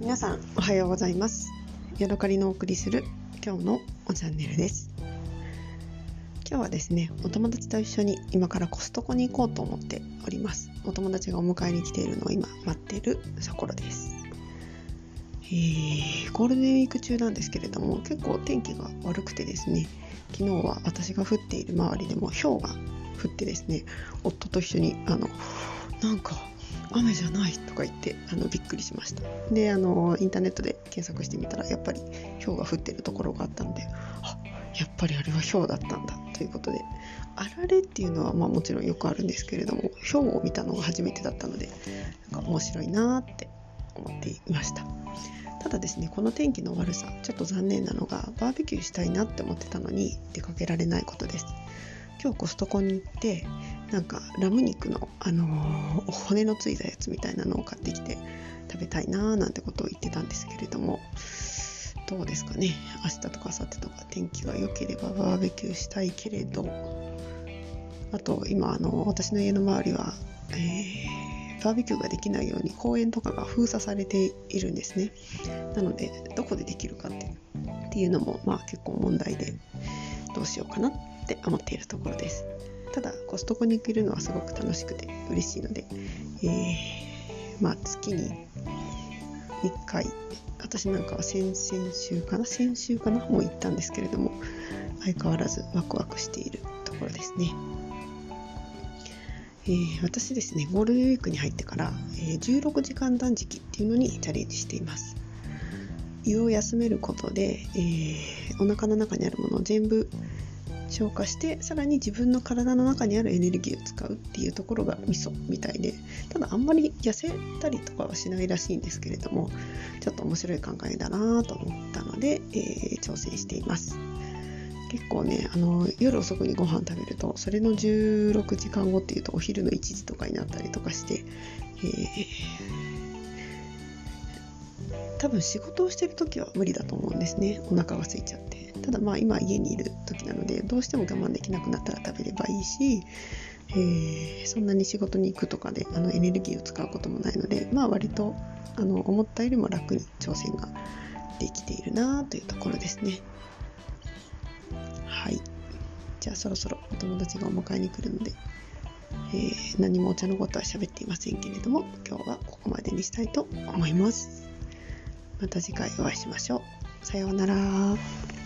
皆さんおはようございます。ヤドカリのお送りする今日のおチャンネルです。今日はですねお友達と一緒に今からコストコに行こうと思っております。お友達がお迎えに来ているのを今待っているところです。えー、ゴールデンウィーク中なんですけれども結構天気が悪くてですね昨日は私が降っている周りでも氷が降ってですね夫と一緒にあのなんか雨じゃないとか言ってあのびっくりしました。であのインターネットで検索してみたらやっぱり氷が降ってるところがあったのであやっぱりあれは氷だったんだということであられっていうのはまあもちろんよくあるんですけれども氷を見たのが初めてだったのでなんか面白いなって思っていました。ただですねこの天気の悪さちょっと残念なのがバーベキューしたいなって思ってたのに出かけられないことです。今日コストコに行ってなんかラム肉の、あのー、骨のついたやつみたいなのを買ってきて食べたいなーなんてことを言ってたんですけれどもどうですかね。明日とか明後日とか天気が良ければバーベキューしたいけれど。あと今あの私の家の周りは、えー、バーベキューができないように公園とかが封鎖されているんですね。なのでどこでできるかってっていうのもまあ結構問題でどうしようかな。ってって思っているところです。ただコストコに行けるのはすごく楽しくて嬉しいので、えー、まあ月に1回私なんかは先々週かな先週かなもう行ったんですけれども相変わらずワクワクしているところですね、えー、私ですねゴールデンウィークに入ってから、えー、16時間断食っていうのにチャレンジしています。胃を休めることで、えー、お腹の中にあるものを全部消化してさらに自分の体の中にあるエネルギーを使うっていうところがミソみたいでただあんまり痩せたりとかはしないらしいんですけれどもちょっと面白い考えだなと思ったので、えー、挑戦しています。結構ねあの夜遅くにご飯食べるとそれの16時間後っていうとお昼の1時とかになったりとかして、えー多分仕事をしてる時は無理だと思うんですね。お腹が空いちゃって。ただまあ今家にいる時なのでどうしても我慢できなくなったら食べればいいし、えー、そんなに仕事に行くとかであのエネルギーを使うこともないのでまあ割とあの思ったよりも楽に挑戦ができているなというところですね。はい。じゃあそろそろお友達がお迎えに来るので、えー、何もお茶のことは喋っていませんけれども今日はここまでにしたいと思います。また次回お会いしましょう。さようなら。